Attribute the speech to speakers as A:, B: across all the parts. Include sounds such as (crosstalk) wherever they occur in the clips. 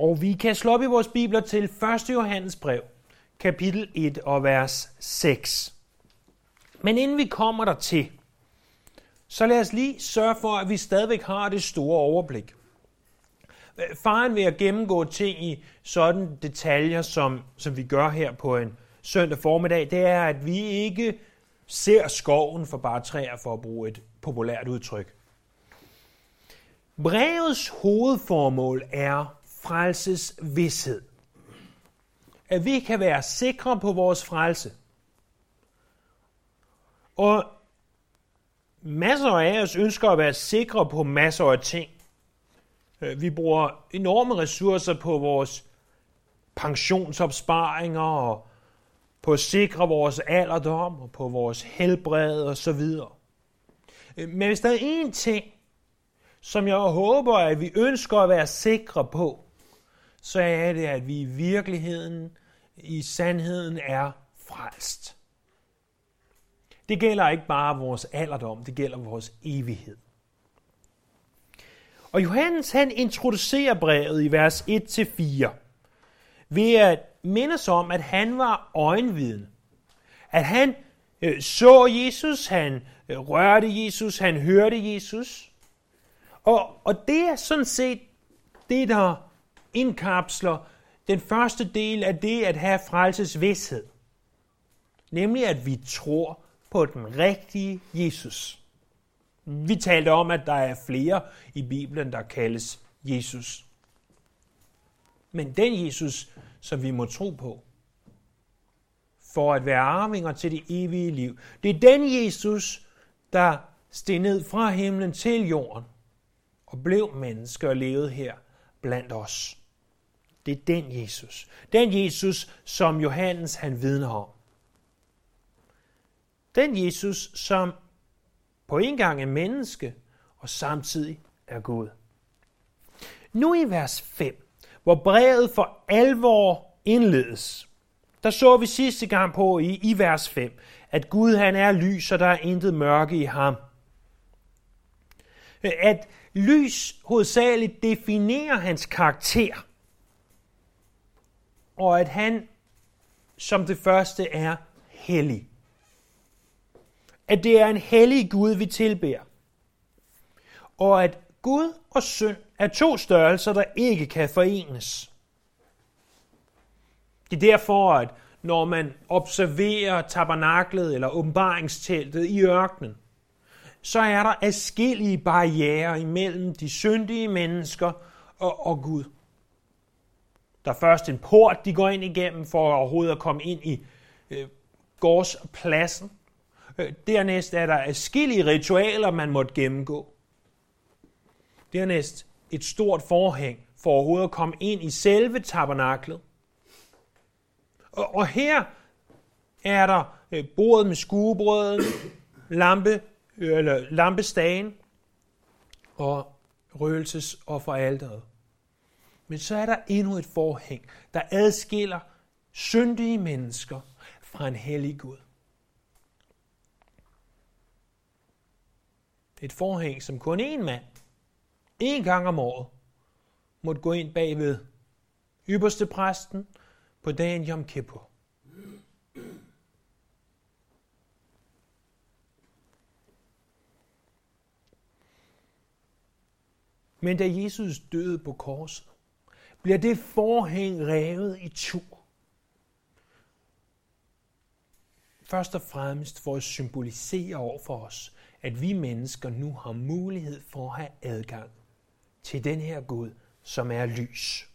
A: Og vi kan slå op i vores bibler til 1. Johannes brev, kapitel 1 og vers 6. Men inden vi kommer der til, så lad os lige sørge for, at vi stadigvæk har det store overblik. Øh, faren ved at gennemgå ting i sådan detaljer, som, som vi gør her på en søndag formiddag, det er, at vi ikke ser skoven for bare træer, for at bruge et populært udtryk. Brevets hovedformål er frelses vidshed. At vi kan være sikre på vores frelse. Og masser af os ønsker at være sikre på masser af ting. Øh, vi bruger enorme ressourcer på vores pensionsopsparinger og på at sikre vores alderdom og på vores helbred og så videre. Øh, men hvis der er én ting, som jeg håber, at vi ønsker at være sikre på, så er det, at vi i virkeligheden, i sandheden er frelst. Det gælder ikke bare vores alderdom, det gælder vores evighed. Og Johannes han introducerer brevet i vers 1-4 ved at minde om, at han var øjenviden. At han øh, så Jesus, han øh, rørte Jesus, han hørte Jesus. Og, og det er sådan set det, der indkapsler den første del af det at have frelses vidshed. Nemlig at vi tror på den rigtige Jesus. Vi talte om, at der er flere i Bibelen, der kaldes Jesus. Men den Jesus, som vi må tro på, for at være arvinger til det evige liv, det er den Jesus, der steg ned fra himlen til jorden og blev menneske og levede her blandt os. Det er den Jesus. Den Jesus, som Johannes han vidner om. Den Jesus, som på en gang er menneske og samtidig er Gud. Nu i vers 5, hvor brevet for alvor indledes, der så vi sidste gang på i, i vers 5, at Gud han er lys, og der er intet mørke i ham. At lys hovedsageligt definerer hans karakter, og at han som det første er hellig at det er en hellig Gud, vi tilbærer. Og at Gud og synd er to størrelser, der ikke kan forenes. Det er derfor, at når man observerer tabernaklet eller åbenbaringsteltet i ørkenen, så er der adskillige barriere imellem de syndige mennesker og, og Gud. Der er først en port, de går ind igennem for overhovedet at komme ind i øh, gårdspladsen. Øh, dernæst er der adskillige ritualer, man måtte gennemgå. Dernæst et stort forhæng for overhovedet at komme ind i selve tabernaklet. Og, og her er der øh, bordet med skuebrødet, lampe, øh, eller lampestagen og røgelses og forældret. Men så er der endnu et forhæng, der adskiller syndige mennesker fra en hellig Gud. Et forhæng, som kun én mand, én gang om året, måtte gå ind bagved ypperste præsten på dagen Yom Kippur. Men da Jesus døde på korset, bliver det forhæng revet i to. Først og fremmest for at symbolisere over for os, at vi mennesker nu har mulighed for at have adgang til den her Gud, som er lys.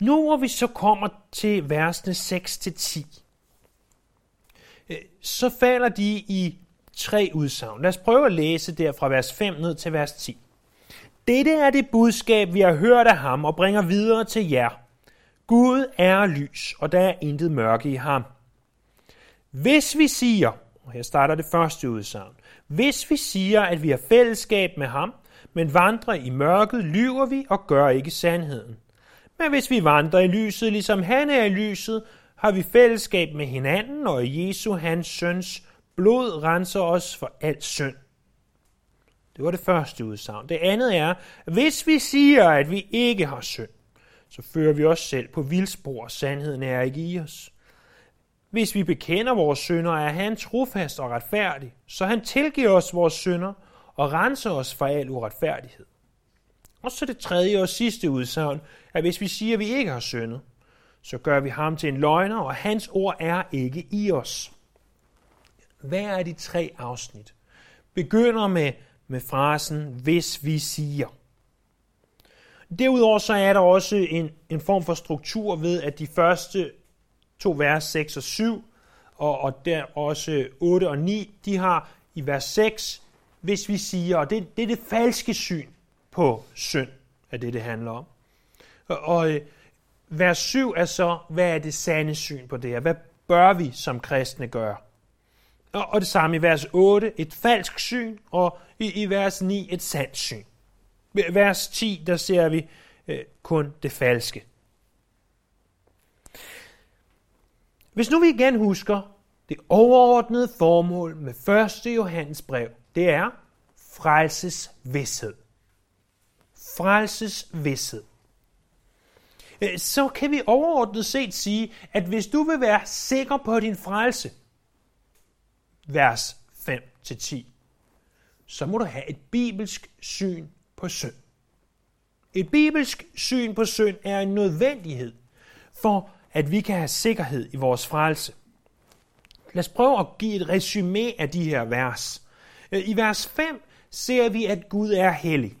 A: Nu hvor vi så kommer til versene 6-10, øh, så falder de i tre udsagn. Lad os prøve at læse der fra vers 5 ned til vers 10. Dette er det budskab, vi har hørt af ham og bringer videre til jer. Gud er lys, og der er intet mørke i ham. Hvis vi siger, og her starter det første udsagn. Hvis vi siger, at vi har fællesskab med ham, men vandrer i mørket, lyver vi og gør ikke sandheden. Men hvis vi vandrer i lyset, ligesom han er i lyset, har vi fællesskab med hinanden, og Jesu, hans søns blod, renser os for al synd. Det var det første udsagn. Det andet er, at hvis vi siger, at vi ikke har synd, så fører vi os selv på vildspor. Sandheden er ikke i os. Hvis vi bekender vores synder, er han trofast og retfærdig, så han tilgiver os vores synder og renser os fra al uretfærdighed. Og så det tredje og sidste udsagn, at hvis vi siger, at vi ikke har syndet, så gør vi ham til en løgner, og hans ord er ikke i os. Hvad er de tre afsnit? Begynder med, med frasen, hvis vi siger. Derudover så er der også en, en form for struktur ved, at de første to vers 6 og 7, og, og der også 8 og 9, de har i vers 6, hvis vi siger, og det, det er det falske syn på synd, er det, det handler om. Og, og øh, vers 7 er så, hvad er det sande syn på det her? Hvad bør vi som kristne gøre? Og, og det samme i vers 8, et falsk syn, og i, i vers 9, et sandt syn. I vers 10, der ser vi øh, kun det falske. Hvis nu vi igen husker, det overordnede formål med 1. Johannes brev, det er frelses vidshed. Frelses vidshed. Øh, så kan vi overordnet set sige, at hvis du vil være sikker på din frelse, vers 5-10, så må du have et bibelsk syn på synd. Et bibelsk syn på synd er en nødvendighed for, at vi kan have sikkerhed i vores frelse. Lad os prøve at give et resume af de her vers. Øh, I vers 5 ser vi, at Gud er hellig.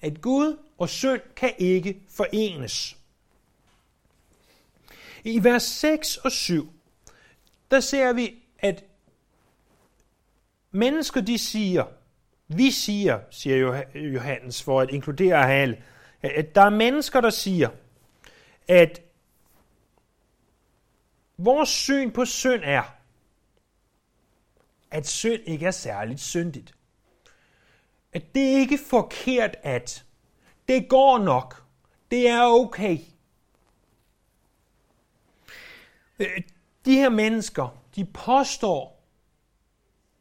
A: At Gud og synd kan ikke forenes. I vers 6 og 7, der ser vi, at mennesker de siger, vi siger, siger Johannes for at inkludere Hal, at der er mennesker, der siger, at vores syn på synd er, at synd ikke er særligt syndigt. At det ikke er forkert at. Det går nok. Det er okay. Øh, de her mennesker, de påstår,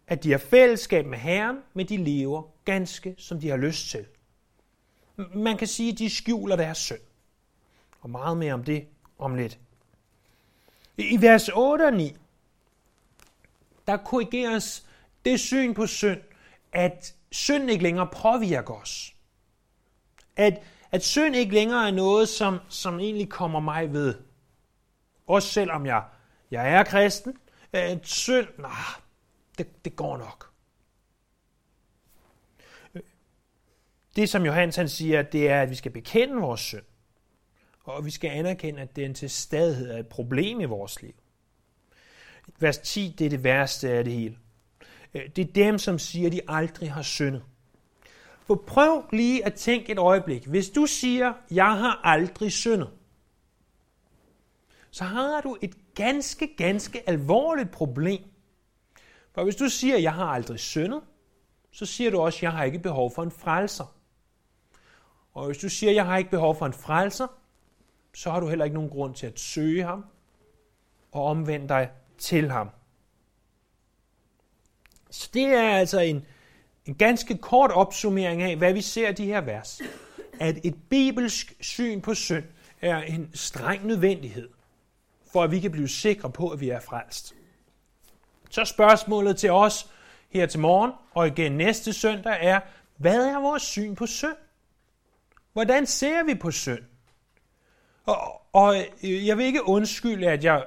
A: at de har fællesskab med Herren, men de lever ganske, som de har lyst til. Man kan sige, at de skjuler deres synd. Og meget mere om det om lidt. I vers 8 og 9, der korrigeres det syn på synd, at synd ikke længere påvirker os. At, at synd ikke længere er noget, som, som egentlig kommer mig ved. Også selvom jeg, jeg er kristen. At synd, nah, det, det går nok. Det, som Johannes han siger, det er, at vi skal bekende vores synd. Og vi skal anerkende, at den til stadighed er et problem i vores liv. Vers 10, det er det værste af det hele. Øh, det er dem, som siger, at de aldrig har syndet. For prøv lige at tænke et øjeblik. Hvis du siger, jeg har aldrig syndet, så har du et ganske, ganske alvorligt problem. For hvis du siger, jeg har aldrig syndet, så siger du også, jeg har ikke behov for en frelser. Og hvis du siger, jeg har ikke behov for en frelser, så har du heller ikke nogen grund til at søge ham og omvende dig til ham. Så det er altså en, en ganske kort opsummering af, hvad vi ser i de her vers. At et bibelsk syn på synd er en streng nødvendighed, for at vi kan blive sikre på, at vi er frelst. Så spørgsmålet til os her til morgen og igen næste søndag er, hvad er vores syn på synd? Hvordan ser vi på synd? Og, og øh, jeg vil ikke undskylde, at jeg,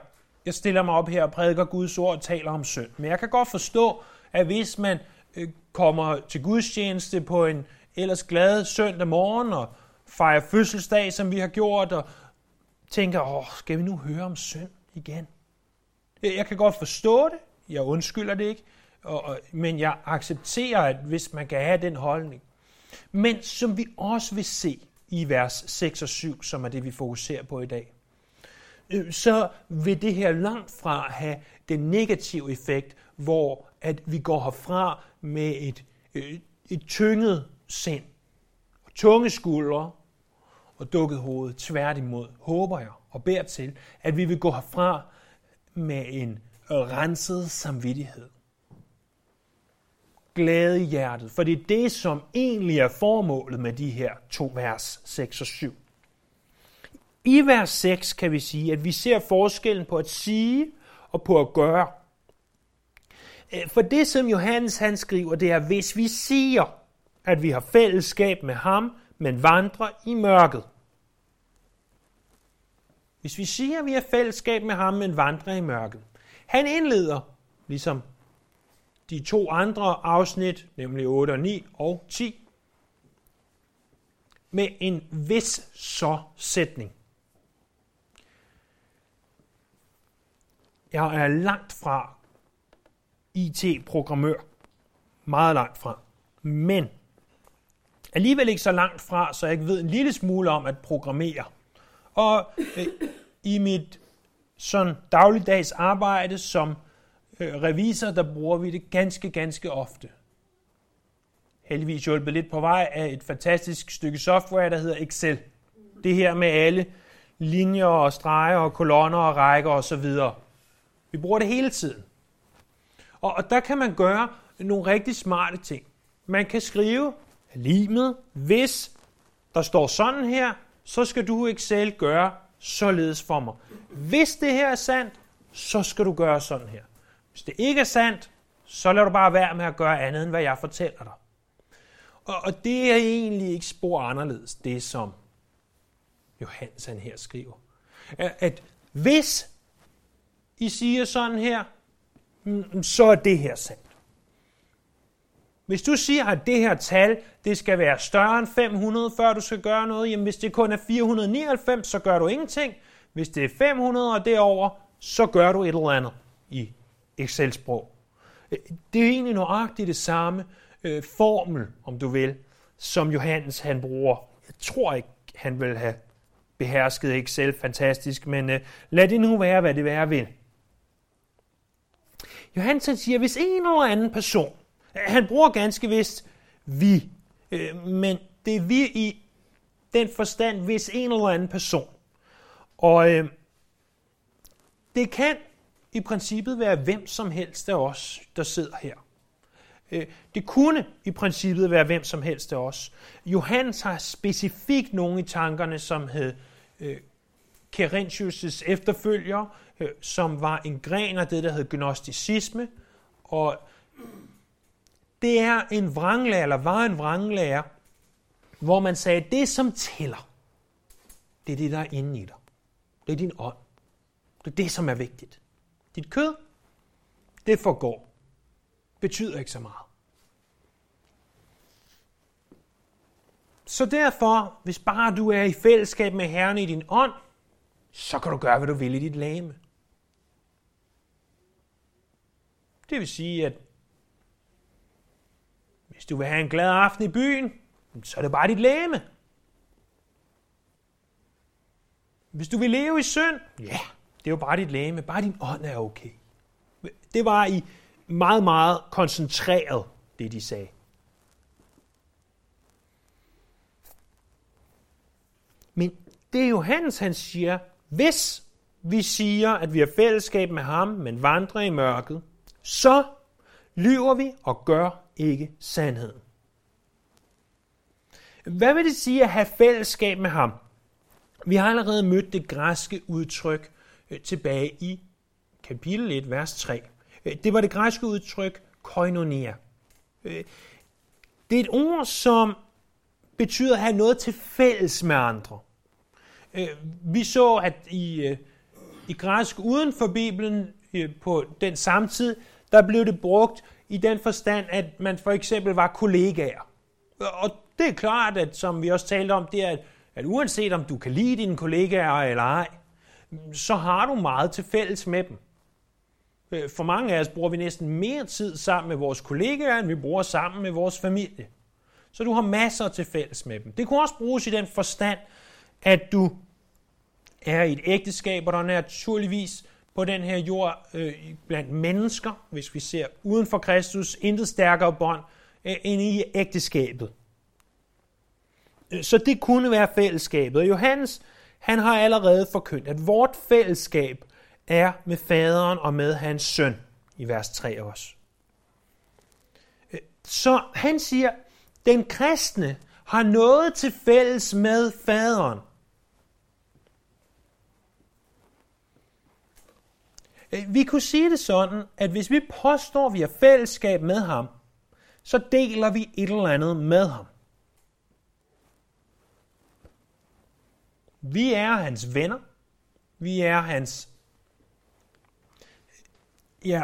A: jeg stiller mig op her og prædiker Guds ord og taler om synd. Men jeg kan godt forstå, at hvis man øh, kommer til gudstjeneste på en ellers glad søndag morgen og fejrer fødselsdag, som vi har gjort, og tænker, åh, skal vi nu høre om synd igen? Jeg kan godt forstå det, jeg undskylder det ikke, og, og, men jeg accepterer, at hvis man kan have den holdning. Men som vi også vil se i vers 6 og 7, som er det, vi fokuserer på i dag, øh, så vil det her langt fra have den negative effekt, hvor at vi går herfra med et, et, et tynget sind, og tunge skuldre og dukket hoved. Tværtimod håber jeg og beder til, at vi vil gå herfra med en renset samvittighed glæde i hjertet, for det er det, som egentlig er formålet med de her to vers 6 og 7. I vers 6 kan vi sige, at vi ser forskellen på at sige og på at gøre. Øh, for det, som Johannes han skriver, det er, hvis vi siger, at vi har fællesskab med ham, men vandrer i mørket. Hvis vi siger, at vi har fællesskab med ham, men vandrer i mørket. Han indleder, ligesom de to andre afsnit, nemlig 8 og 9 og 10, med en vis så sætning. Jeg er langt fra IT-programmør. Meget langt fra. Men alligevel ikke så langt fra, så jeg ikke ved en lille smule om at programmere. Og øh, i mit sådan dagligdags arbejde som øh, revisor, der bruger vi det ganske, ganske ofte. Heldigvis hjulpet lidt på vej af et fantastisk stykke software, der hedder Excel. Det her med alle linjer og streger og kolonner og rækker osv. Vi bruger det hele tiden. Og, og der kan man gøre nogle rigtig smarte ting. Man kan skrive limet, hvis der står sådan her, så skal du Excel gøre således for mig. Hvis det her er sandt, så skal du gøre sådan her. Hvis det ikke er sandt, så lader du bare være med at gøre andet, end hvad jeg fortæller dig. Og, og det er egentlig ikke spor anderledes, det som Johannes han her skriver. At hvis I siger sådan her, mm, så er det her sandt. Hvis du siger, at det her tal det skal være større end 500, før du skal gøre noget, jamen hvis det kun er 499, så gør du ingenting. Hvis det er 500 og derover, så gør du et eller andet i Excel-sprog. Øh, det er egentlig nøjagtigt det samme øh, formel, om du vil, som Johannes han bruger. Jeg tror ikke, han vil have behersket Excel fantastisk, men øh, lad det nu være, hvad det være vil. Johannes siger, hvis en eller anden person, han bruger ganske vist vi, øh, men det er vi i den forstand, hvis en eller anden person. Og øh, det kan i princippet være hvem som helst af os, der sidder her. Øh, det kunne i princippet være hvem som helst af os. Johannes har specifikt nogen i tankerne, som hed øh, Kerentius' efterfølger, øh, som var en gren af det, der hed gnosticisme. Og det er en vranglærer, eller var en vranglærer, hvor man sagde, det som tæller, det er det, der er inde i dig. Det er din ånd. Det er det, som er vigtigt. Dit kød, det forgår. Betyder ikke så meget. Så derfor, hvis bare du er i fællesskab med Herren i din ånd, så kan du gøre, hvad du vil i dit lame. Det vil sige, at hvis du vil have en glad aften i byen, så er det bare dit læme. Hvis du vil leve i synd, ja, det er jo bare dit læme. Bare din ånd er okay. Det var i meget, meget koncentreret, det de sagde. Men det er Johannes, han siger, hvis vi siger, at vi har fællesskab med ham, men vandrer i mørket, så lyver vi og gør ikke sandheden. Hvad vil det sige at have fællesskab med ham? Vi har allerede mødt det græske udtryk øh, tilbage i kapitel 1, vers 3. Øh, det var det græske udtryk koinonia. Øh, det er et ord, som betyder at have noget til fælles med andre. Vi så, at i, i græsk uden for Bibelen på den samme tid, der blev det brugt i den forstand, at man for eksempel var kollegaer. Og det er klart, at som vi også talte om, det er, at uanset om du kan lide dine kollegaer eller ej, så har du meget til fælles med dem. Øh, for mange af os bruger vi næsten mere tid sammen med vores kollegaer, end vi bruger sammen med vores familie. Så du har masser til fælles med dem. Det kunne også bruges i den forstand, at du er i et ægteskab, og der er naturligvis på den her jord øh, blandt mennesker, hvis vi ser uden for Kristus, intet stærkere bånd øh, end i ægteskabet. Så det kunne være fællesskabet. Og Johannes, han har allerede forkyndt, at vort fællesskab er med faderen og med hans søn, i vers 3 også. Så han siger, den kristne har noget til fælles med faderen. Vi kunne sige det sådan, at hvis vi påstår, at vi har fællesskab med ham, så deler vi et eller andet med ham. Vi er hans venner. Vi er hans... Ja,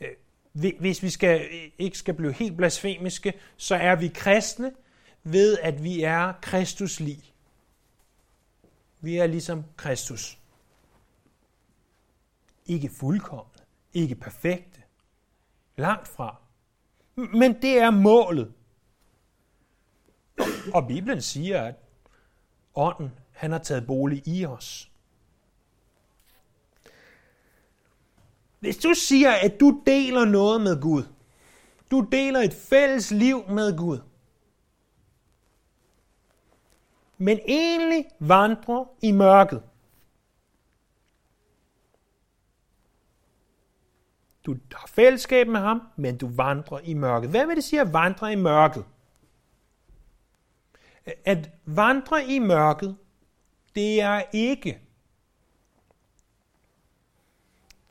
A: øh, hvis vi skal, ikke skal blive helt blasfemiske, så er vi kristne ved, at vi er Kristus lig. Vi er ligesom Kristus. Ikke fuldkommende, ikke perfekte, langt fra. Men det er målet. Og Bibelen siger, at ånden, han har taget bolig i os. Hvis du siger, at du deler noget med Gud, du deler et fælles liv med Gud, men egentlig vandrer i mørket, Du har fællesskab med ham, men du vandrer i mørket. Hvad vil det sige at vandre i mørket? At vandre i mørket, det er ikke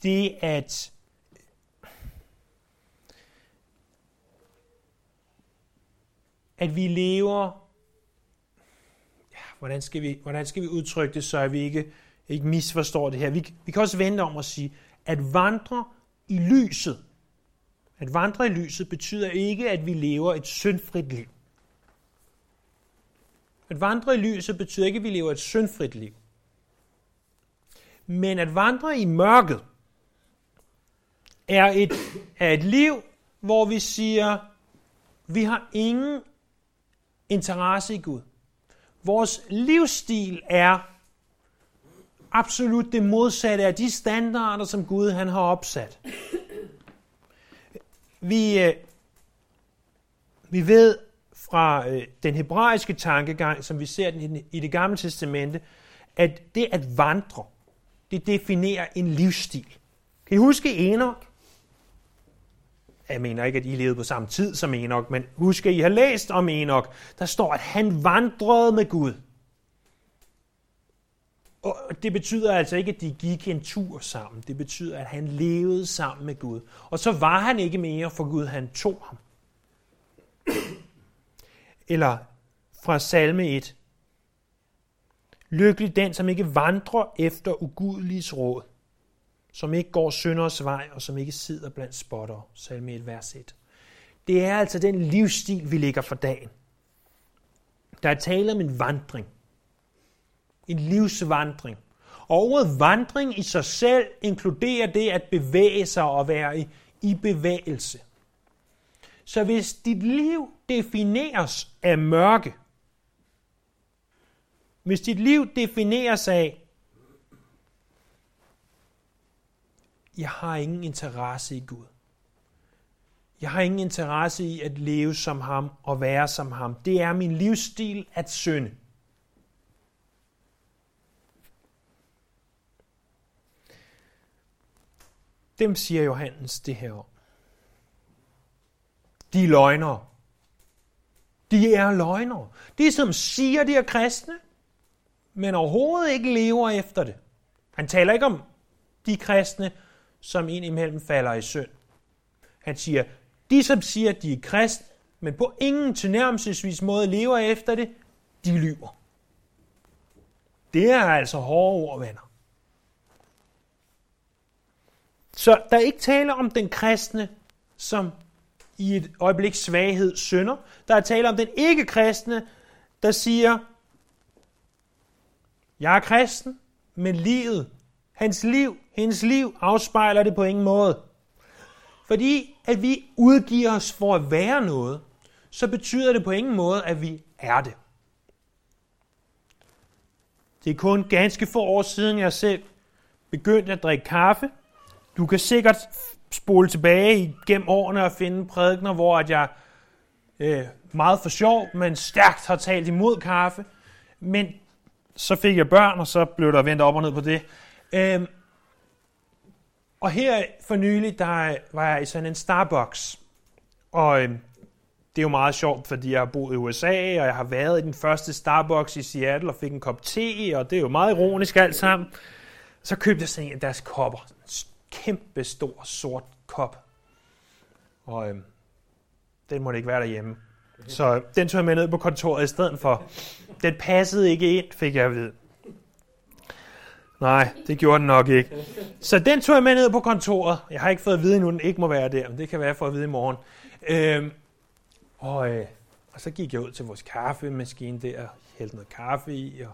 A: det at at vi lever ja, hvordan, skal vi, hvordan skal vi udtrykke det, så at vi ikke, ikke misforstår det her. Vi, vi kan også vente om at sige, at vandre i lyset. At vandre i lyset betyder ikke, at vi lever et syndfrit liv. At vandre i lyset betyder ikke, at vi lever et syndfrit liv. Men at vandre i mørket er et, er et liv, hvor vi siger, vi har ingen interesse i Gud. Vores livsstil er absolut det modsatte af de standarder, som Gud han har opsat. Vi, øh, vi ved fra øh, den hebraiske tankegang, som vi ser den i det gamle testamente, at det at vandre, det definerer en livsstil. Kan I huske Enoch? Jeg mener ikke, at I levede på samme tid som Enoch, men husk, at I har læst om Enoch. Der står, at han vandrede med Gud. Og det betyder altså ikke, at de gik en tur sammen. Det betyder, at han levede sammen med Gud. Og så var han ikke mere, for Gud han tog ham. Eller fra salme 1. Lykkelig den, som ikke vandrer efter ugudeliges råd, som ikke går synders vej, og som ikke sidder blandt spotter. Salme 1, vers 1. Det er altså den livsstil, vi ligger for dagen. Der er tale om en vandring – en livsvandring. Og ordet vandring i sig selv inkluderer det at bevæge sig og være i, i bevægelse. Så hvis dit liv defineres af mørke, hvis dit liv defineres af, jeg har ingen interesse i Gud. Jeg har ingen interesse i at leve som ham og være som ham. Det er min livsstil at synde. Dem siger Johannes det her om. De er løgnere. De er løgnere. De, som siger, de er kristne, men overhovedet ikke lever efter det. Han taler ikke om de kristne, som indimellem falder i synd. Han siger, de som siger, de er kristne, men på ingen tilnærmelsesvis måde lever efter det, de lyver. Det er altså hårde ord, venner. Så der er ikke tale om den kristne, som i et øjeblik svaghed synder. Der er tale om den ikke-kristne, der siger, jeg er kristen, men livet, hans liv, hendes liv afspejler det på ingen måde. Fordi at vi udgiver os for at være noget, så betyder det på ingen måde, at vi er det. Det er kun ganske få år siden, jeg selv begyndte at drikke kaffe, du kan sikkert spole tilbage gennem årene og finde prædikner, hvor at jeg øh, meget for sjov, men stærkt har talt imod kaffe. Men så fik jeg børn, og så blev der vendt op og ned på det. Øh, og her for nylig, der var jeg i sådan en Starbucks. Og øh, det er jo meget sjovt, fordi jeg har boet i USA, og jeg har været i den første Starbucks i Seattle og fik en kop te, og det er jo meget ironisk alt sammen. Så købte jeg sådan en af deres kopper. Kæmpe stor sort kop. Og øh, den måtte ikke være derhjemme. Så øhm, den tog jeg med ned på kontoret i stedet for. Den passede ikke ind, fik jeg at vide. Nej, det gjorde den nok ikke. Så den tog jeg med ned på kontoret. Jeg har ikke fået at vide endnu, den ikke må være der, men det kan være for at vide i morgen. Øhm, og, øh, og så gik jeg ud til vores kaffemaskine der, hældte noget kaffe i og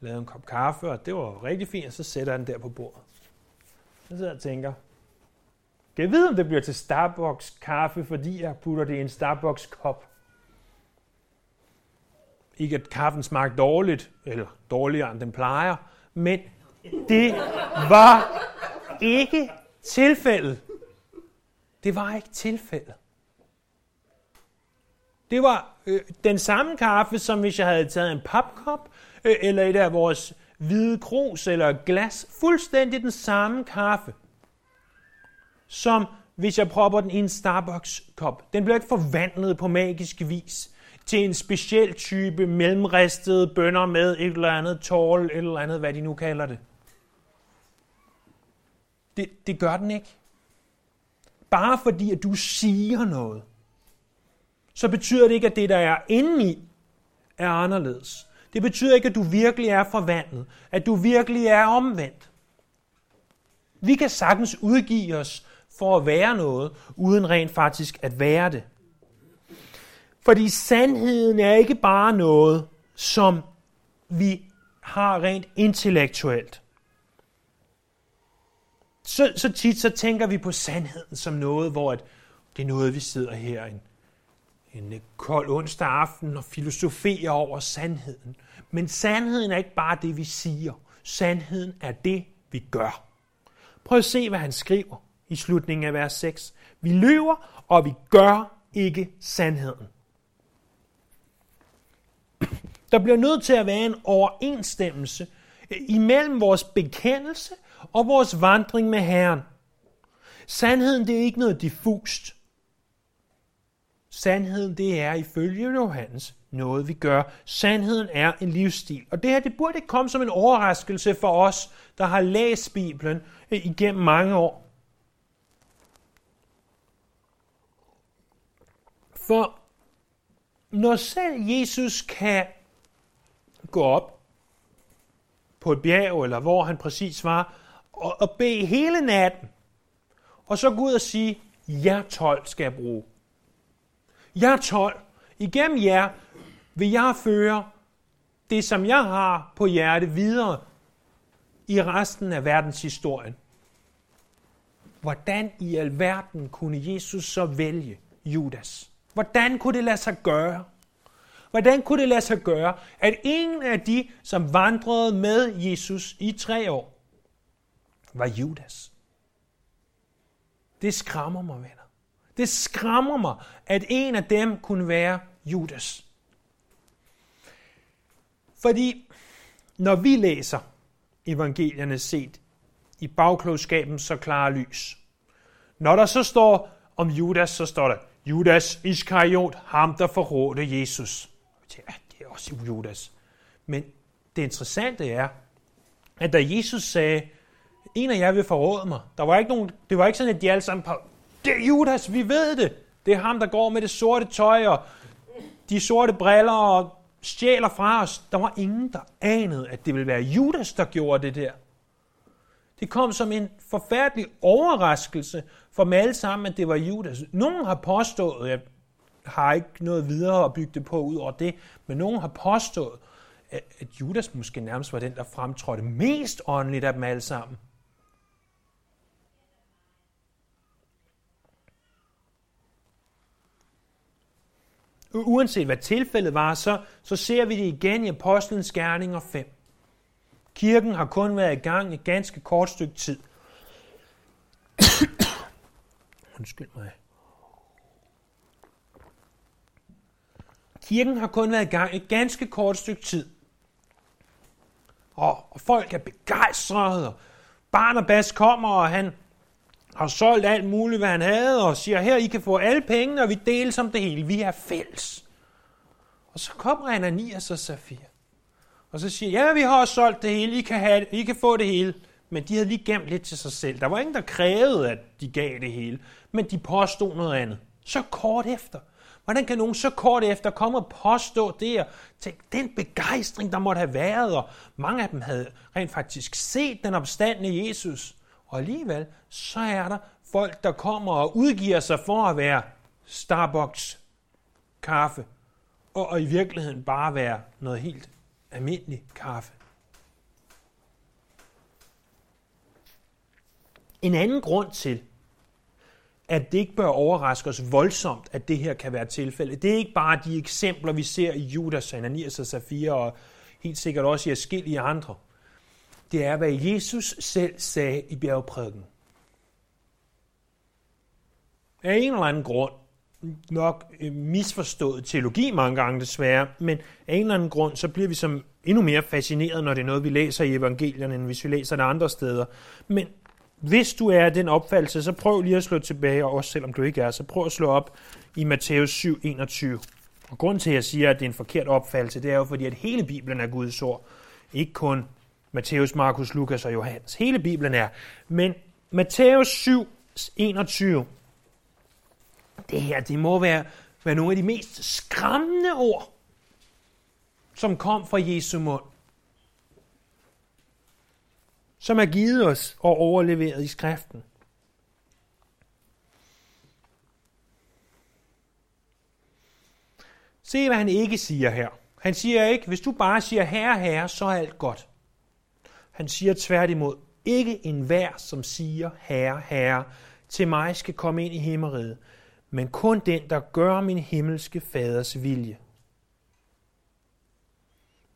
A: lavede en kop kaffe, og det var rigtig fint, og så sætter jeg den der på bordet. Så sidder jeg og tænker, kan jeg vide, om det bliver til Starbucks kaffe, fordi jeg putter det i en Starbucks kop? Ikke at kaffen smagte dårligt, eller dårligere end den plejer, men det var ikke tilfældet. Det var ikke tilfældet. Det var øh, den samme kaffe, som hvis jeg havde taget en papkop, øh, eller et af vores hvide krus eller glas. Fuldstændig den samme kaffe, som hvis jeg propper den i en Starbucks-kop. Den bliver ikke forvandlet på magisk vis til en speciel type mellemristede bønder med et eller andet tål, et eller andet, hvad de nu kalder det. Det, det gør den ikke. Bare fordi, at du siger noget, så betyder det ikke, at det, der er indeni, er anderledes. Det betyder ikke, at du virkelig er forvandlet, at du virkelig er omvendt. Vi kan sagtens udgive os for at være noget, uden rent faktisk at være det. Fordi sandheden er ikke bare noget, som vi har rent intellektuelt. Så, så tit så tænker vi på sandheden som noget, hvor at det er noget, vi sidder her en, øh, kold onsdag aften og filosoferer over sandheden. Men sandheden er ikke bare det, vi siger. Sandheden er det, vi gør. Prøv at se, hvad han skriver i slutningen af vers 6. Vi løber, og vi gør ikke sandheden. (clears throat) Der bliver nødt til at være en overensstemmelse øh, imellem vores bekendelse og vores vandring med Herren. Sandheden det er ikke noget diffust. Sandheden det er ifølge Johannes noget, vi gør. Sandheden er en livsstil. Og det her det burde ikke komme som en overraskelse for os, der har læst Bibelen eh, igennem mange år. For når selv Jesus kan gå op på et bjerg, eller hvor han præcis var, og, og bede hele natten, og så gå ud og sige, jer 12 skal jeg bruge. Jer 12, igennem jer vil jeg føre det, som jeg har på hjerte videre i resten af verdenshistorien. Hvordan i alverden kunne Jesus så vælge Judas? Hvordan kunne det lade sig gøre? Hvordan kunne det lade sig gøre, at en af de, som vandrede med Jesus i tre år, var Judas? Det skræmmer mig, venner. Det skræmmer mig, at en af dem kunne være Judas. Fordi når vi læser evangelierne set i bagklogskabens så klare lys, når der så står om Judas, så står der, Judas Iskariot, ham der forrådte Jesus. Ja, det er også Judas. Men det interessante er, at da Jesus sagde, en af jer vil forråde mig, der var ikke nogen, det var ikke sådan, at de alle sammen det er Judas, vi ved det. Det er ham, der går med det sorte tøj og de sorte briller og stjæler fra os. Der var ingen, der anede, at det ville være Judas, der gjorde det der. Det kom som en forfærdelig overraskelse for dem alle sammen, at det var Judas. Nogen har påstået, jeg har ikke noget videre at bygge det på ud over det, men nogen har påstået, at Judas måske nærmest var den, der fremtrådte mest åndeligt af dem alle sammen. Uanset hvad tilfældet var, så, så ser vi det igen i Apostlenes Gerninger 5. Kirken har kun været i gang et ganske kort stykke tid. (coughs) Undskyld mig. Kirken har kun været i gang et ganske kort stykke tid. Og, og folk er begejstrede, og Barnabas kommer, og han har solgt alt muligt, hvad han havde, og siger, her, I kan få alle pengene, og vi deler som det hele. Vi er fælles. Og så kommer Ananias og Safir. Og så siger, ja, vi har solgt det hele, I kan, have det, I kan få det hele. Men de havde lige gemt lidt til sig selv. Der var ingen, der krævede, at de gav det hele. Men de påstod noget andet. Så kort efter. Hvordan kan nogen så kort efter komme og påstå det? Og tænke, den begejstring, der måtte have været, og mange af dem havde rent faktisk set den opstandende Jesus. Og alligevel, så er der folk, der kommer og udgiver sig for at være Starbucks kaffe, og, og i virkeligheden bare være noget helt almindelig kaffe. En anden grund til, at det ikke bør overraske os voldsomt, at det her kan være tilfældet. Det er ikke bare de eksempler, vi ser i Judas, Ananias og Safira, og helt sikkert også i forskellige andre. Det er, hvad Jesus selv sagde i bjergprædiken. Af en eller anden grund, nok øh, misforstået teologi mange gange desværre, men af en eller anden grund, så bliver vi som endnu mere fascineret, når det er noget, vi læser i evangelierne, end hvis vi læser det andre steder. Men hvis du er af den opfattelse, så prøv lige at slå tilbage, og også selvom du ikke er, så prøv at slå op i Matthæus 7, 21. Og grunden til, at jeg siger, at det er en forkert opfattelse, det er jo fordi, at hele Bibelen er Guds ord. Ikke kun Matthæus, Markus, Lukas og Johannes. Hele Bibelen er. Men Matthæus 7, 21, det her, det må være, være nogle af de mest skræmmende ord, som kom fra Jesu mund som er givet os og overleveret i skriften. Se, hvad han ikke siger her. Han siger ikke, hvis du bare siger herre, herre, så er alt godt. Han siger tværtimod, ikke en hver, som siger herre, herre, til mig skal komme ind i himmeriget, men kun den, der gør min himmelske faders vilje.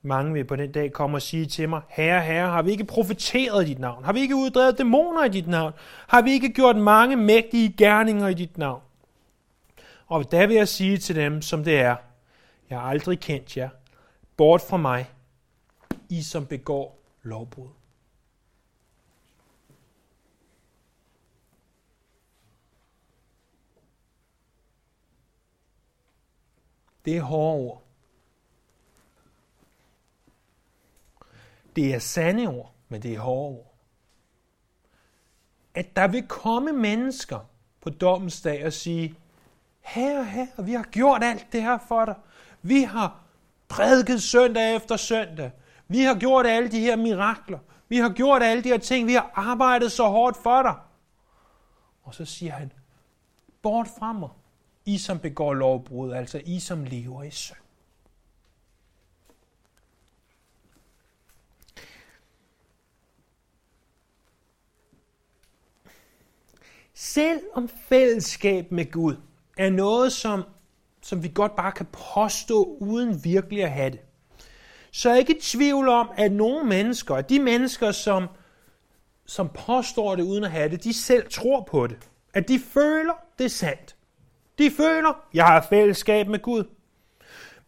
A: Mange vil på den dag komme og sige til mig, Herre, Herre, har vi ikke profeteret i dit navn? Har vi ikke uddrevet dæmoner i dit navn? Har vi ikke gjort mange mægtige gerninger i dit navn? Og der vil jeg sige til dem, som det er, jeg har aldrig kendt jer, bort fra mig, I som begår lovbrud. Det er hårde ord. Det er sande ord, men det er hårde ord. At der vil komme mennesker på dommens dag og sige, herre, herre, vi har gjort alt det her for dig. Vi har prædiket søndag efter søndag. Vi har gjort alle de her mirakler. Vi har gjort alle de her ting. Vi har arbejdet så hårdt for dig. Og så siger han, bort fra mig, I som begår lovbrud, altså I som lever i synd. Selv om fællesskab med Gud er noget, som, som vi godt bare kan påstå uden virkelig at have det, så er jeg ikke i tvivl om, at nogle mennesker, de mennesker, som, som påstår det uden at have det, de selv tror på det. At de føler, det er sandt. De føler, jeg har fællesskab med Gud.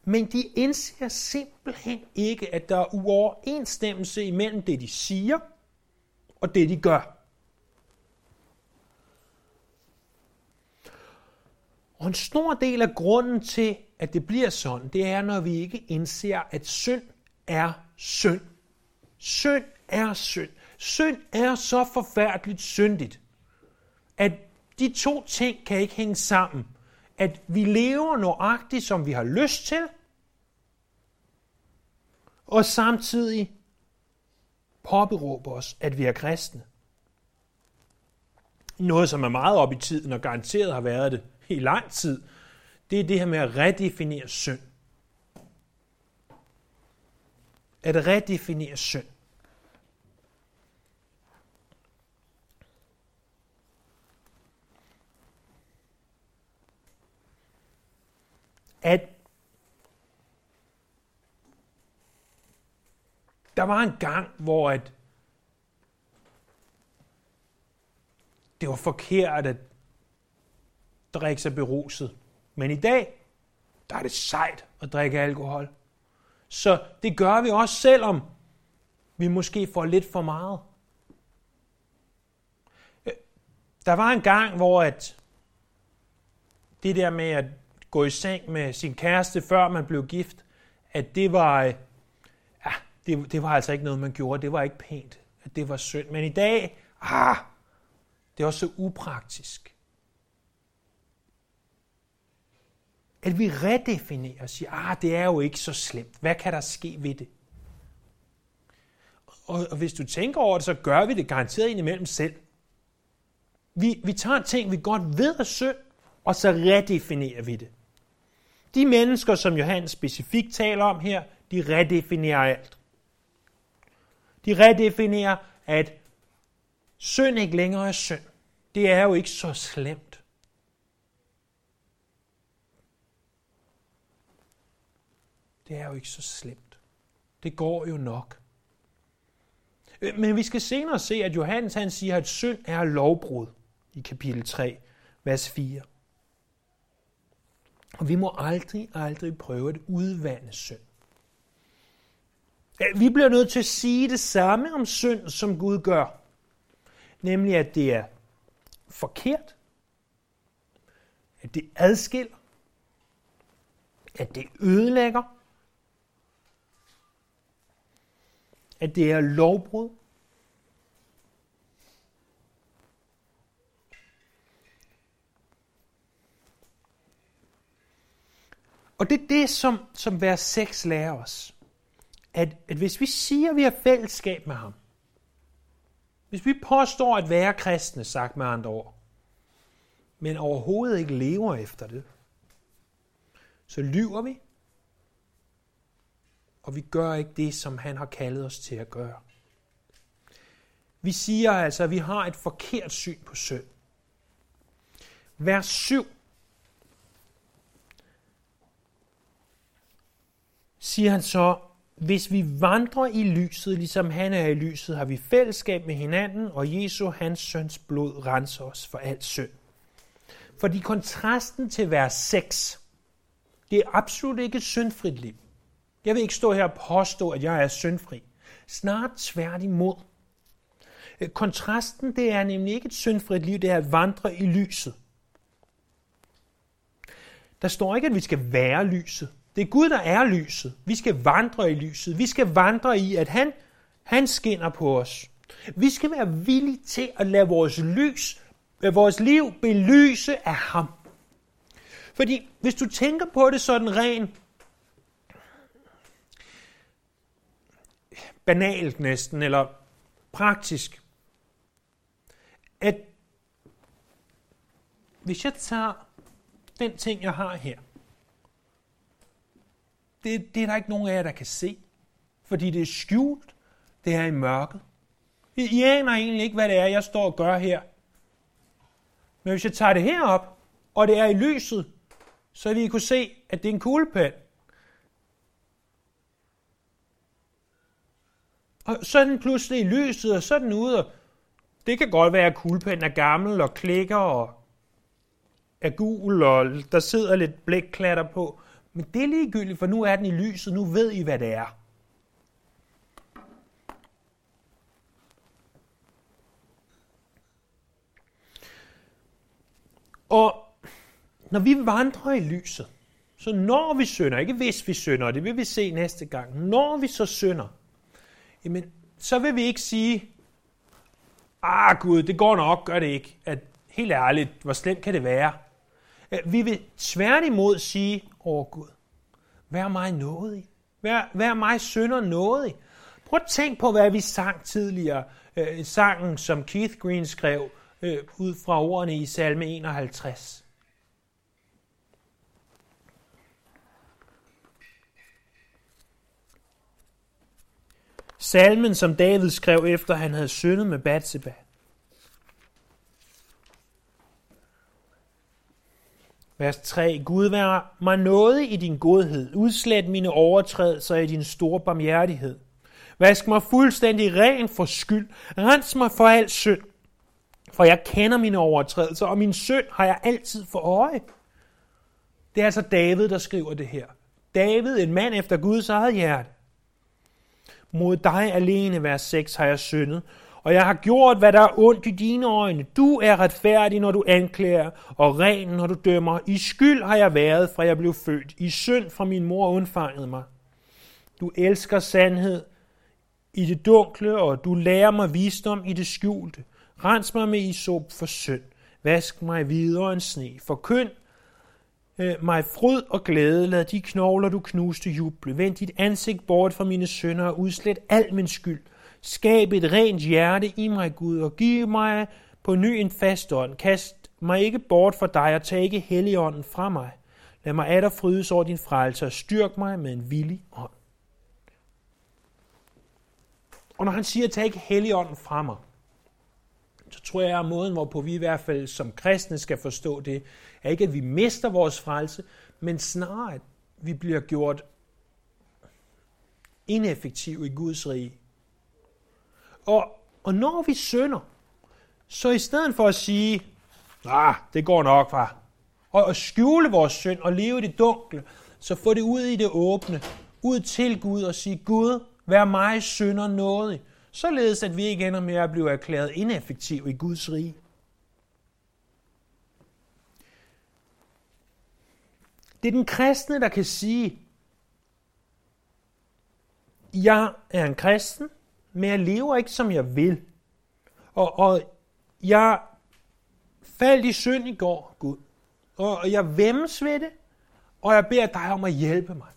A: Men de indser simpelthen ikke, at der er uoverensstemmelse imellem det, de siger, og det, de gør. Og en stor del af grunden til, at det bliver sådan, det er, når vi ikke indser, at synd er synd. Synd er synd. Synd er så forfærdeligt syndigt, at de to ting kan ikke hænge sammen. At vi lever nøjagtigt, som vi har lyst til, og samtidig påberåber os, at vi er kristne. Noget, som er meget op i tiden og garanteret har været det i lang tid, det er det her med at redefinere synd. At redefinere synd. At der var en gang, hvor at det var forkert at drikke sig beruset. Men i dag, der er det sejt at drikke alkohol. Så det gør vi også, selvom vi måske får lidt for meget. Øh, der var en gang, hvor at det der med at gå i seng med sin kæreste, før man blev gift, at det var, øh, ja, det, det var altså ikke noget, man gjorde. Det var ikke pænt. At det var synd. Men i dag, ah, det er også så upraktisk. At vi redefinerer og siger, ah, det er jo ikke så slemt. Hvad kan der ske ved det? Og, og hvis du tænker over det, så gør vi det garanteret indimellem selv. Vi, vi tager ting, vi godt ved er synd, og så redefinerer vi det. De mennesker, som Johannes specifikt taler om her, de redefinerer alt. De redefinerer, at synd ikke længere er synd. Det er jo ikke så slemt. Det er jo ikke så slemt. Det går jo nok. Øh, men vi skal senere se, at Johannes han siger, at synd er lovbrud i kapitel 3, vers 4. Og vi må aldrig, aldrig prøve at udvande synd. Øh, vi bliver nødt til at sige det samme om synd, som Gud gør. Nemlig, at det er forkert, at det adskiller, at det ødelægger, at det er lovbrud, Og det er det, som, som vers 6 lærer os. At, at hvis vi siger, at vi har fællesskab med ham, hvis vi påstår at være kristne, sagt med andre ord, men overhovedet ikke lever efter det, så lyver vi, og vi gør ikke det, som han har kaldet os til at gøre. Vi siger altså, at vi har et forkert syn på synd. Vers 7 siger han så, hvis vi vandrer i lyset, ligesom han er i lyset, har vi fællesskab med hinanden, og Jesu, hans søns blod, renser os for alt synd. Fordi kontrasten til vers 6, det er absolut ikke et syndfrit liv. Jeg vil ikke stå her og påstå, at jeg er syndfri. Snart tværtimod. Øh, kontrasten, det er nemlig ikke et syndfrit liv, det er at vandre i lyset. Der står ikke, at vi skal være lyset. Det er Gud, der er lyset. Vi skal vandre i lyset. Vi skal vandre i, at han, han skinner på os. Vi skal være villige til at lade vores lys, øh, vores liv belyse af ham. Fordi hvis du tænker på det sådan rent banalt næsten, eller praktisk, at hvis jeg tager den ting, jeg har her, det, det er der ikke nogen af jer, der kan se. Fordi det er skjult. Det er i mørket. I, I aner egentlig ikke, hvad det er, jeg står og gør her. Men hvis jeg tager det her op, og det er i lyset, så vil I kunne se, at det er en kuglepen. Og så er den pludselig i lyset, og så er den ude, og det kan godt være, at kuglepennen er gammel og klikker og er gul, og der sidder lidt blækklatter på. Men det er ligegyldigt, for nu er den i lyset. Nu ved I, hvad det er. Og når vi vandrer i lyset, så når vi synder, ikke hvis vi synder, det vil vi se næste gang, når vi så synder, jamen, så vil vi ikke sige, ah Gud, det går nok, gør det ikke. At, helt ærligt, hvor slemt kan det være? Vi vil tværtimod sige, over Gud, vær mig nådig. Vær, vær mig sønder nådig. Prøv at tænk på, hvad vi sang tidligere. Øh, sangen, som Keith Green skrev øh, ud fra ordene i salme 51. Salmen, som David skrev efter han havde syndet med Batseba. Vers 3. Gud vær mig nåde i din godhed. Udslet mine overtrædelser i din store barmhjertighed. Vask mig fuldstændig ren for skyld. Rens mig for al synd. For jeg kender mine overtrædelser, og min synd har jeg altid for øje. Det er altså David, der skriver det her. David, en mand efter Guds eget hjerte. Mod dig alene, vers 6, har jeg syndet, og jeg har gjort, hvad der er ondt i dine øjne. Du er retfærdig, når du anklager, og ren, når du dømmer. I skyld har jeg været, fra jeg blev født. I synd fra min mor undfangede mig. Du elsker sandhed i det dunkle, og du lærer mig visdom i det skjulte. Rens mig med isop for synd. Vask mig videre end sne. Forkynd øh, mig fryd og glæde. Lad de knogler, du knuste, juble. Vend dit ansigt bort fra mine sønder og udslet al min skyld. Skab et rent hjerte i mig, Gud, og giv mig på ny en fast ånd. Kast mig ikke bort fra dig, og tag ikke helligånden fra mig. Lad mig atter frydes over din frelse, og styrk mig med en villig ånd. Og når han siger, tag ikke helligånden fra mig, så tror jeg, at måden, hvorpå vi i hvert fald som kristne skal forstå det, er ikke, at vi mister vores frelse, men snarere, at vi bliver gjort ineffektive i Guds rige. Og, og når vi synder, så i stedet for at sige, ah, det går nok, far, og at skjule vores synd og leve i det dunkle, så få det ud i det åbne, ud til Gud og sige, Gud, vær mig synder nådig, således at vi ikke ender med at blive erklæret ineffektive i Guds rige. Det er den kristne, der kan sige, jeg er en kristen, men jeg lever ikke, som jeg vil. Og, og jeg faldt i synd i går, Gud. Og jeg vemmes ved det, og jeg beder dig om at hjælpe mig.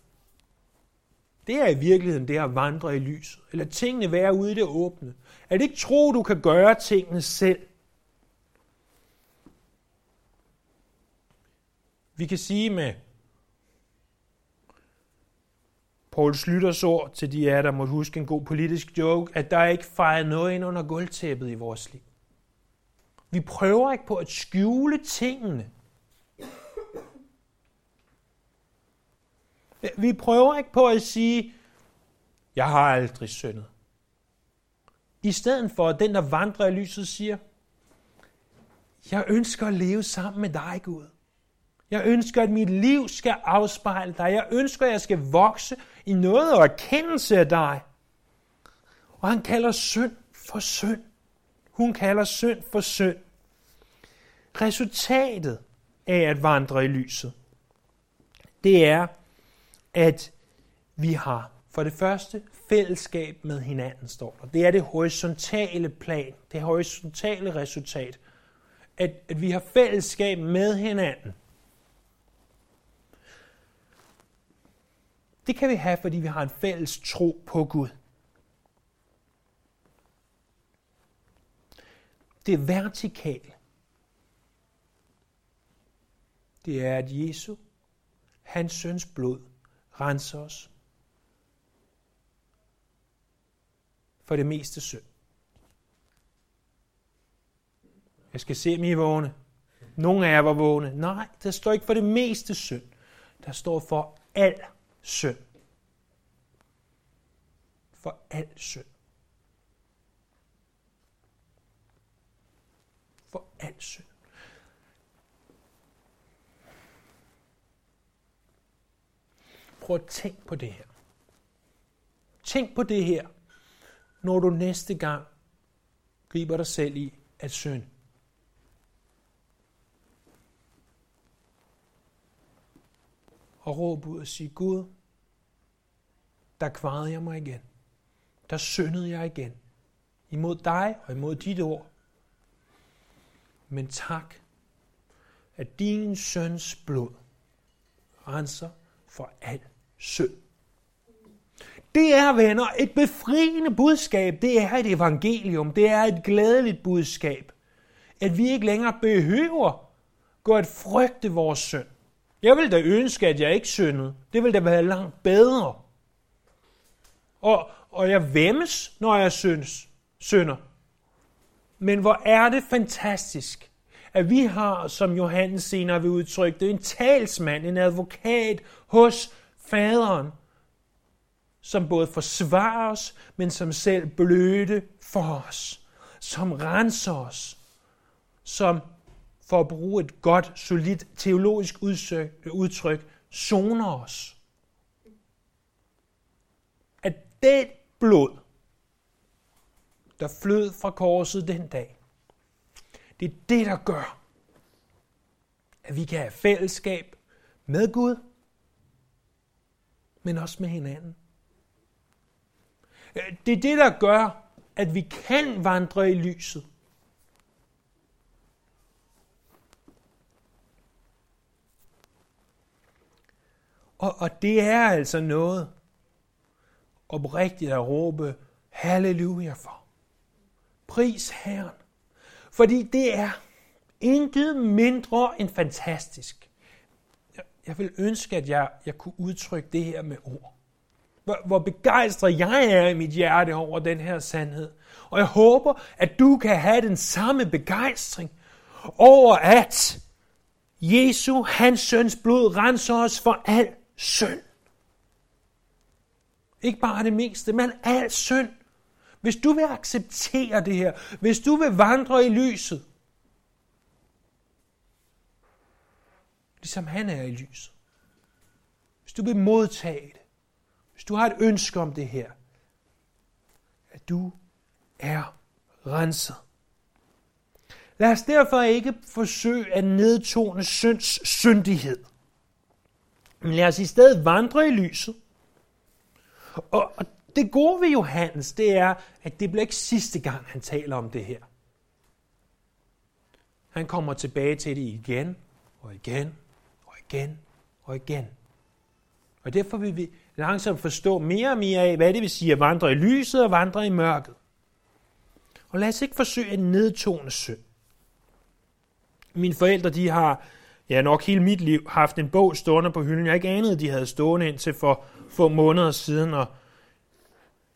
A: Det er i virkeligheden det at vandre i lyset. Eller tingene være ude i det åbne. At ikke tro, du kan gøre tingene selv. Vi kan sige med Paul Slytters ord til de af der måtte huske en god politisk joke, at der er ikke fejret noget ind under gulvtæppet i vores liv. Vi prøver ikke på at skjule tingene. Vi prøver ikke på at sige, jeg har aldrig syndet. I stedet for, at den, der vandrer i lyset, siger, jeg ønsker at leve sammen med dig, Gud. Jeg ønsker, at mit liv skal afspejle dig. Jeg ønsker, at jeg skal vokse i noget og erkendelse af dig. Og han kalder synd for synd. Hun kalder synd for synd. Resultatet af at vandre i lyset, det er, at vi har for det første fællesskab med hinanden, står der. Det er det horisontale plan, det horisontale resultat. At, at vi har fællesskab med hinanden. Det kan vi have, fordi vi har en fælles tro på Gud. Det er vertikale. Det er, at Jesu, hans søns blod, renser os for det meste synd. Jeg skal se, om I er vågne. Nogle af jer var vågne. Nej, der står ikke for det meste synd. Der står for al synd. For al synd. For al synd. Prøv at tænk på det her. Tænk på det her, når du næste gang griber dig selv i at synde. Og råb ud og sige, Gud, der kvarede jeg mig igen. Der syndede jeg igen. Imod dig og imod dit ord. Men tak, at din søns blod renser for al synd. Det er, venner, et befriende budskab. Det er et evangelium. Det er et glædeligt budskab. At vi ikke længere behøver gå at frygte vores synd. Jeg vil da ønske, at jeg ikke syndede. Det ville da være langt bedre. Og, og jeg væmmes, når jeg synes, synder. Men hvor er det fantastisk, at vi har, som Johannes senere vil udtrykke det, en talsmand, en advokat hos faderen, som både forsvarer os, men som selv bløde for os, som renser os, som for at bruge et godt, solidt teologisk udtryk, zoner os. At det blod, der flød fra korset den dag. Det er det, der gør, at vi kan have fællesskab med Gud, men også med hinanden. Øh, det er det, der gør, at vi kan vandre i lyset. Og, og det er altså noget oprigtigt at råbe halleluja for. Pris Herren. Fordi det er intet mindre end fantastisk. Jeg, jeg vil ønske, at jeg, jeg kunne udtrykke det her med ord. Hvor, hvor begejstret jeg er i mit hjerte over den her sandhed. Og jeg håber, at du kan have den samme begejstring over, at Jesu, hans søns blod, renser os for al synd. Ikke bare det meste, men al synd. Hvis du vil acceptere det her, hvis du vil vandre i lyset, ligesom han er i lyset. Hvis du vil modtage det, hvis du har et ønske om det her, at du er renset. Lad os derfor ikke forsøge at nedtone synds syndighed. Men lad os i stedet vandre i lyset. Og, og det gode ved Johannes, det er, at det bliver ikke sidste gang, han taler om det her. Han kommer tilbage til det igen og igen og igen og igen. Og derfor vil vi langsomt forstå mere og mere af, hvad det vil sige at vandre i lyset og vandre i mørket. Og lad os ikke forsøge at nedtone synd. Mine forældre, de har ja, nok hele mit liv haft en bog stående på hylden. Jeg ikke anede, de havde stående indtil for få måneder siden, og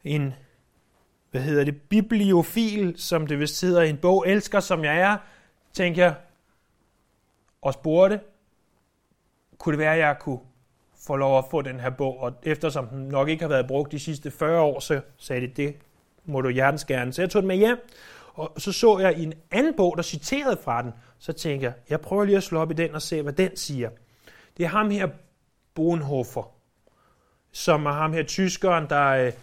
A: en, hvad hedder det, bibliofil, som det vist hedder, en bog, elsker som jeg er, tænker jeg, og spurgte, kunne det være, at jeg kunne få lov at få den her bog, og eftersom den nok ikke har været brugt de sidste 40 år, så sagde de, det må du hjertens gerne. Så jeg tog den med hjem, og så så jeg i en anden bog, der citerede fra den, så tænkte jeg, jeg prøver lige at slå op i den og se, hvad den siger. Det er ham her, Bonhoeffer, som er ham her tyskeren, der, øh,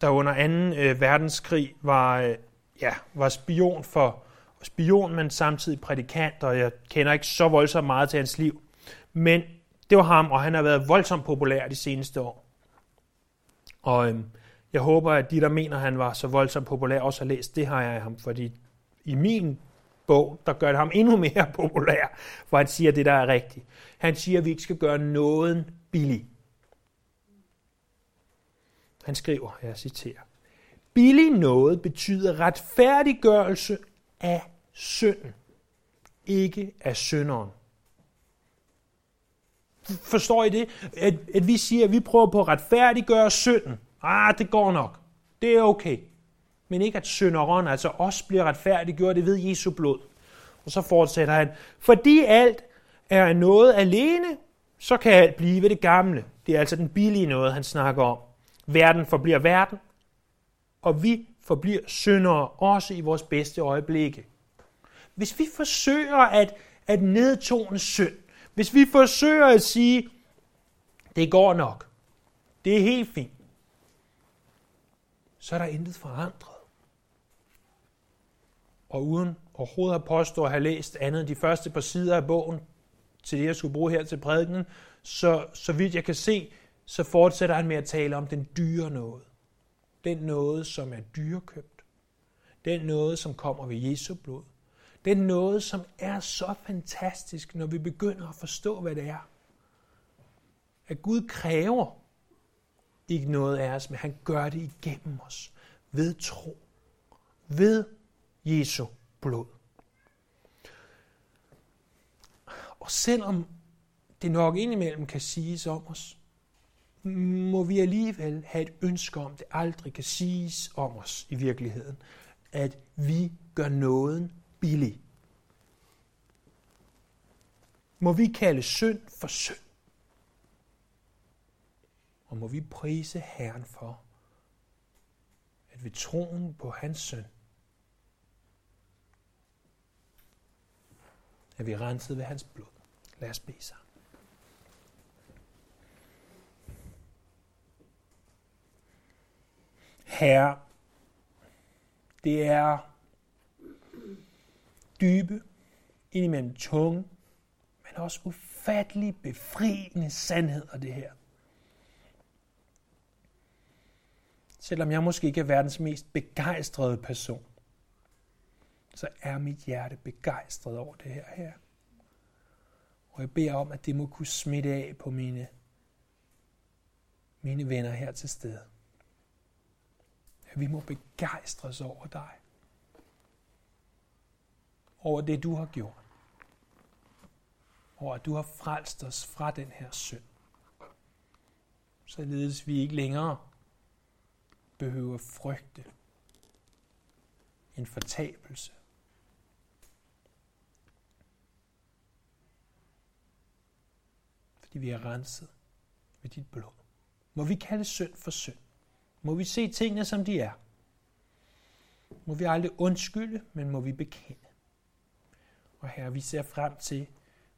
A: der under 2. Øh, verdenskrig var, øh, ja, var spion for spion, men samtidig prædikant, og jeg kender ikke så voldsomt meget til hans liv. Men det var ham, og han har været voldsomt populær de seneste år. Og øhm, jeg håber, at de, der mener, at han var så voldsomt populær, også har læst det her af ham, fordi i min bog, der gør det ham endnu mere (laughs) populær, for han siger det, der er rigtigt. Han siger, at vi ikke skal gøre noget billig. Han skriver, jeg citerer, Billig noget betyder retfærdiggørelse af synden, ikke af synderen. Forstår I det? At, at vi siger, at vi prøver på at retfærdiggøre synden. Ah, det går nok. Det er okay. Men ikke at synderen, altså os, bliver retfærdiggjort det ved Jesu blod. Og så fortsætter han. Fordi alt er noget alene, så kan alt blive det gamle. Det er altså den billige noget, han snakker om. Verden forbliver verden, og vi forbliver syndere også i vores bedste øjeblikke. Hvis vi forsøger at, at nedtone synd, hvis vi forsøger at sige, det går nok, det er helt fint, så er der intet forandret. Og uden overhovedet at påstå at have læst andet end de første par sider af bogen, til det, jeg skulle bruge her til prædiken, så, så vidt jeg kan se, så fortsætter han med at tale om den dyre noget. Den noget, som er dyrekøbt. Den noget, som kommer ved Jesu blod. Den noget, som er så fantastisk, når vi begynder at forstå, hvad det er. At Gud kræver ikke noget af os, men han gør det igennem os. Ved tro. Ved Jesu blod. Og selvom det nok indimellem kan siges om os, må vi alligevel have et ønske om, det aldrig kan siges om os i virkeligheden, at vi gør nåden billig. Må vi kalde synd for synd. Og må vi prise Herren for, at ved troen på hans søn, er vi renset ved hans blod. Lad os bede sammen. Herre, Det er dybe, indimellem tunge, men også ufattelig befriende sandheder, det her. Selvom jeg måske ikke er verdens mest begejstrede person, så er mit hjerte begejstret over det her her. Og jeg beder om, at det må kunne smitte af på mine, mine venner her til stede. At vi må begejstres over dig. Over det, du har gjort. Over at du har frelst os fra den her synd. Således vi ikke længere behøver frygte en fortabelse. Fordi vi er renset ved dit blod. Må vi kalde synd for synd. Må vi se tingene, som de er. Må vi aldrig undskylde, men må vi bekende. Og her vi ser frem til,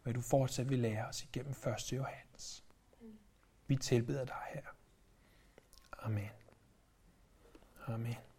A: hvad du fortsat vil lære os igennem 1. Johannes. Vi tilbeder dig her. Amen. Amen.